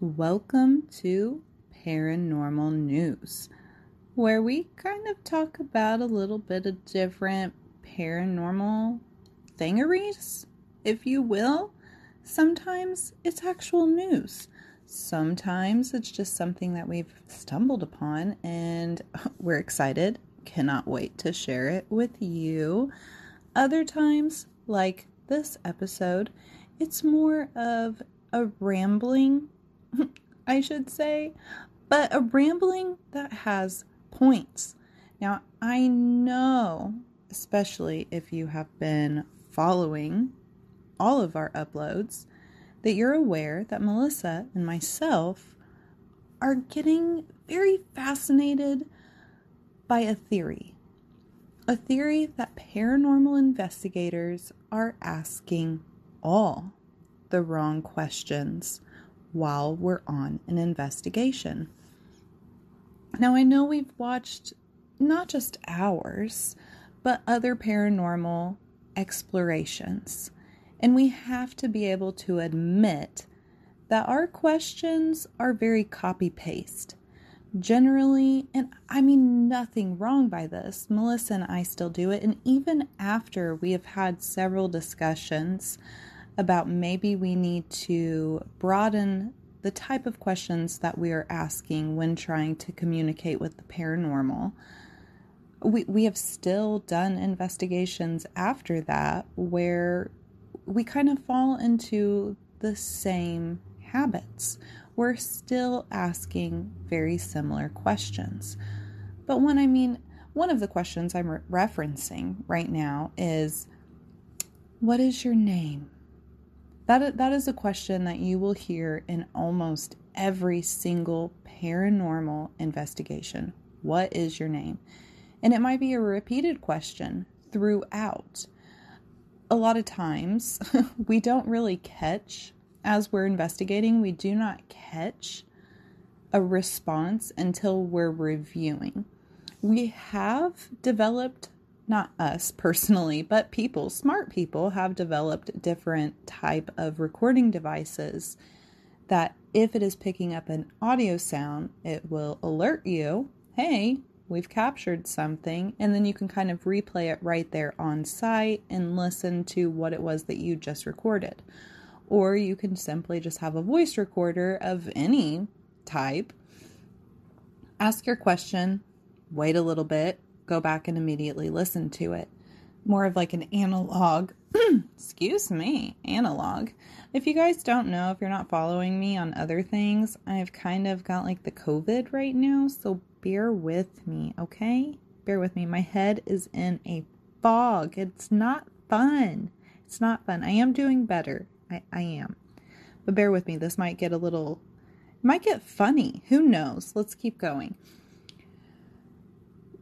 Welcome to Paranormal News, where we kind of talk about a little bit of different paranormal thingeries, if you will. Sometimes it's actual news. Sometimes it's just something that we've stumbled upon and we're excited, cannot wait to share it with you. Other times, like this episode, it's more of a rambling I should say, but a rambling that has points. Now, I know, especially if you have been following all of our uploads, that you're aware that Melissa and myself are getting very fascinated by a theory. A theory that paranormal investigators are asking all the wrong questions while we're on an investigation. Now, I know we've watched not just ours, but other paranormal explorations, and we have to be able to admit that our questions are very copy paste. Generally, and I mean nothing wrong by this, Melissa and I still do it, and even after we have had several discussions about maybe we need to broaden the type of questions that we are asking when trying to communicate with the paranormal. We, we have still done investigations after that where we kind of fall into the same habits. We're still asking very similar questions. But when I mean, one of the questions I'm re- referencing right now is What is your name? That, that is a question that you will hear in almost every single paranormal investigation. What is your name? And it might be a repeated question throughout. A lot of times, we don't really catch, as we're investigating, we do not catch a response until we're reviewing. We have developed not us personally, but people, smart people have developed different type of recording devices that if it is picking up an audio sound, it will alert you, "Hey, we've captured something." And then you can kind of replay it right there on site and listen to what it was that you just recorded. Or you can simply just have a voice recorder of any type. Ask your question, wait a little bit, go back and immediately listen to it. More of like an analog, excuse me, analog. If you guys don't know, if you're not following me on other things, I've kind of got like the COVID right now, so bear with me, okay? Bear with me. My head is in a fog. It's not fun. It's not fun. I am doing better. I, I am. But bear with me. This might get a little, might get funny. Who knows? Let's keep going.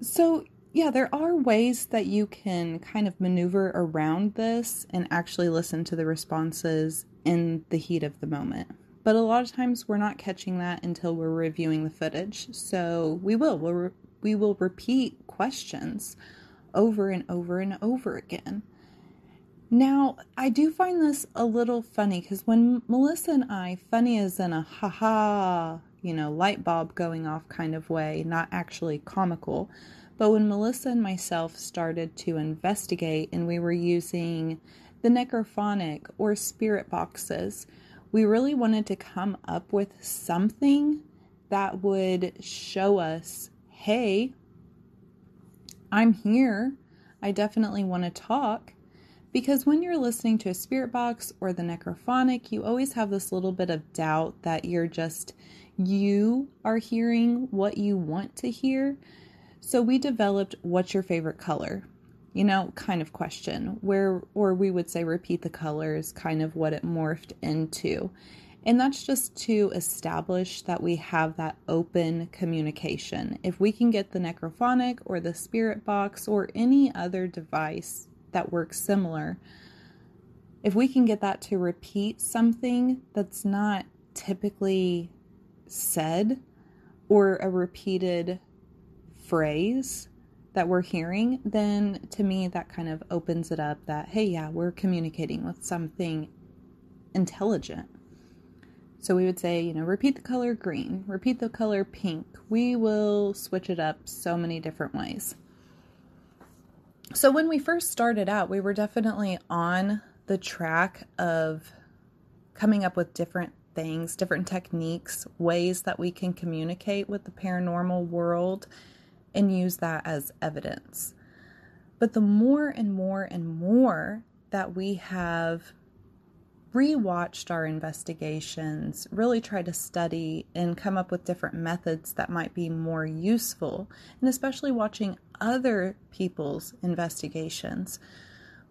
So, yeah, there are ways that you can kind of maneuver around this and actually listen to the responses in the heat of the moment. But a lot of times we're not catching that until we're reviewing the footage. So we will we'll re- we will repeat questions over and over and over again. Now, I do find this a little funny because when Melissa and I, funny is in a ha ha, you know, light bulb going off kind of way, not actually comical but when Melissa and myself started to investigate and we were using the necrophonic or spirit boxes, we really wanted to come up with something that would show us hey, I'm here. I definitely want to talk. Because when you're listening to a spirit box or the necrophonic, you always have this little bit of doubt that you're just, you are hearing what you want to hear. So we developed what's your favorite color? You know, kind of question where, or we would say repeat the colors, kind of what it morphed into. And that's just to establish that we have that open communication. If we can get the necrophonic or the spirit box or any other device that works similar, if we can get that to repeat something that's not typically said or a repeated phrase that we're hearing, then to me that kind of opens it up that, hey, yeah, we're communicating with something intelligent. So we would say, you know, repeat the color green, repeat the color pink. We will switch it up so many different ways. So when we first started out, we were definitely on the track of coming up with different things, different techniques, ways that we can communicate with the paranormal world and use that as evidence. But the more and more and more that we have rewatched our investigations, really tried to study and come up with different methods that might be more useful, and especially watching other people's investigations,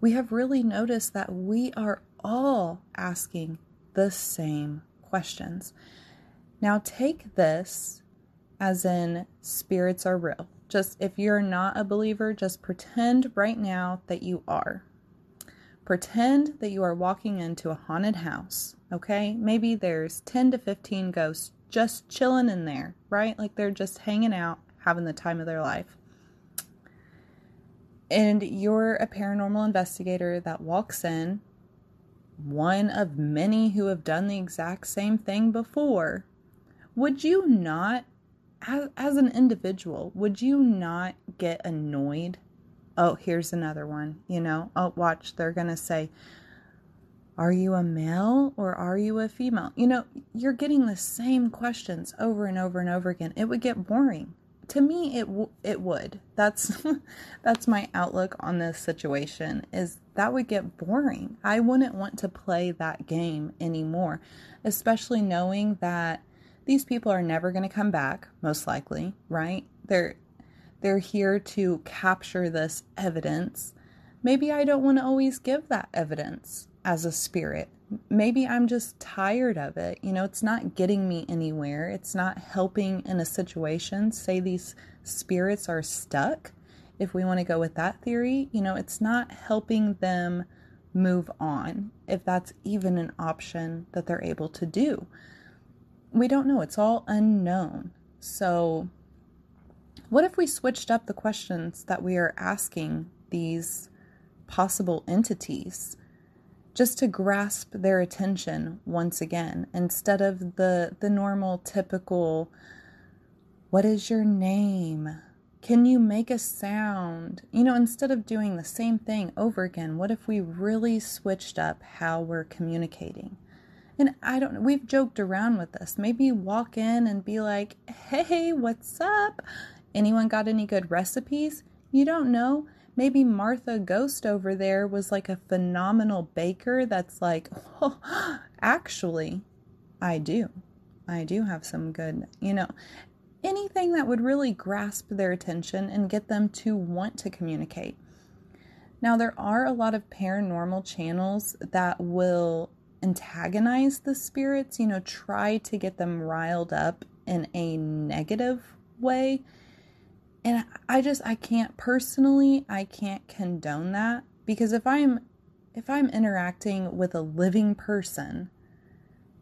we have really noticed that we are all asking the same questions. Now, take this as in spirits are real. Just if you're not a believer, just pretend right now that you are. Pretend that you are walking into a haunted house, okay? Maybe there's 10 to 15 ghosts just chilling in there, right? Like they're just hanging out, having the time of their life. And you're a paranormal investigator that walks in, one of many who have done the exact same thing before. Would you not, as, as an individual, would you not get annoyed oh, here's another one, you know, oh, watch, they're going to say, are you a male or are you a female? You know, you're getting the same questions over and over and over again. It would get boring. To me, it w- it would. That's that's my outlook on this situation. Is that would get boring. I wouldn't want to play that game anymore, especially knowing that these people are never going to come back, most likely, right? They're they're here to capture this evidence. Maybe I don't want to always give that evidence as a spirit. Maybe I'm just tired of it. You know, it's not getting me anywhere. It's not helping in a situation. Say these spirits are stuck. If we want to go with that theory, you know, it's not helping them move on, if that's even an option that they're able to do. We don't know. It's all unknown. So what if we switched up the questions that we are asking these possible entities just to grasp their attention once again instead of the the normal typical what is your name? Can you make a sound? You know, instead of doing the same thing over again, what if we really switched up how we're communicating? And I don't know, we've joked around with this. Maybe walk in and be like, hey, what's up? Anyone got any good recipes? You don't know. Maybe Martha Ghost over there was like a phenomenal baker that's like, oh, actually, I do. I do have some good, you know, anything that would really grasp their attention and get them to want to communicate. Now, there are a lot of paranormal channels that will antagonize the spirits, you know, try to get them riled up in a negative way and I just I can't personally I can't condone that because if I'm if I'm interacting with a living person,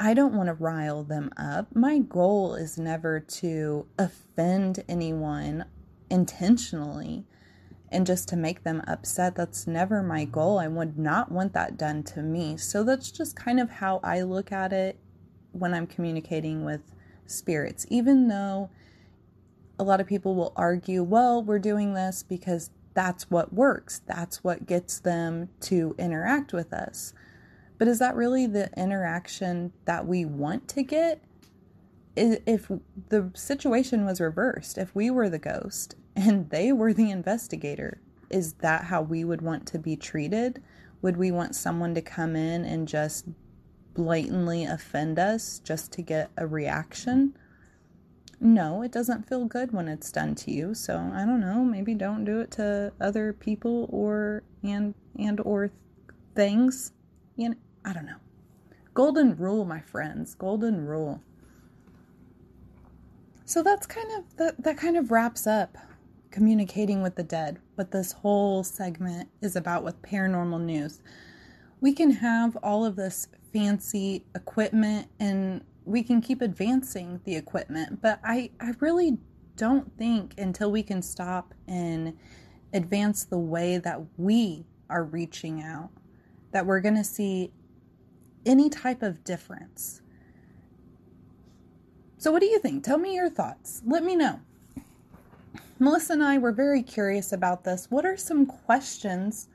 I don't want to rile them up. My goal is never to offend anyone intentionally and just to make them upset. That's never my goal. I would not want that done to me. So that's just kind of how I look at it when I'm communicating with spirits. Even though a lot of people will argue, well, we're doing this because that's what works. That's what gets them to interact with us. But is that really the interaction that we want to get? If the situation was reversed, if we were the ghost and they were the investigator, is that how we would want to be treated? Would we want someone to come in and just blatantly offend us just to get a reaction? no, it doesn't feel good when it's done to you. So I don't know, maybe don't do it to other people or and and or things. You know, I don't know. Golden rule, my friends. Golden rule. So that's kind of that that kind of wraps up communicating with the dead. What this whole segment is about with paranormal news. We can have all of this fancy equipment and we can keep advancing the equipment, but I, I really don't think until we can stop and advance the way that we are reaching out that we're going to see any type of difference. So, what do you think? Tell me your thoughts. Let me know. Melissa and I were very curious about this. What are some questions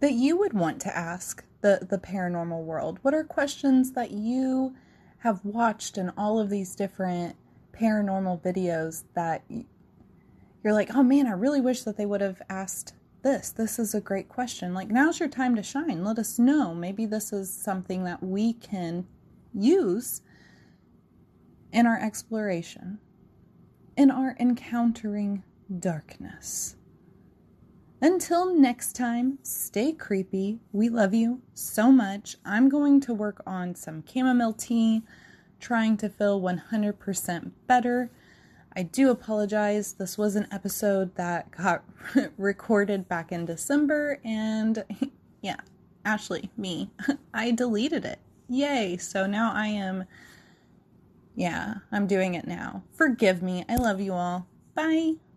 that you would want to ask the, the paranormal world? What are questions that you have watched in all of these different paranormal videos that you're like, oh man, I really wish that they would have asked this. This is a great question. Like, now's your time to shine. Let us know. Maybe this is something that we can use in our exploration, in our encountering darkness. Until next time, stay creepy. We love you so much. I'm going to work on some chamomile tea, trying to feel 100% better. I do apologize. This was an episode that got recorded back in December, and yeah, Ashley, me, I deleted it. Yay! So now I am, yeah, I'm doing it now. Forgive me. I love you all. Bye.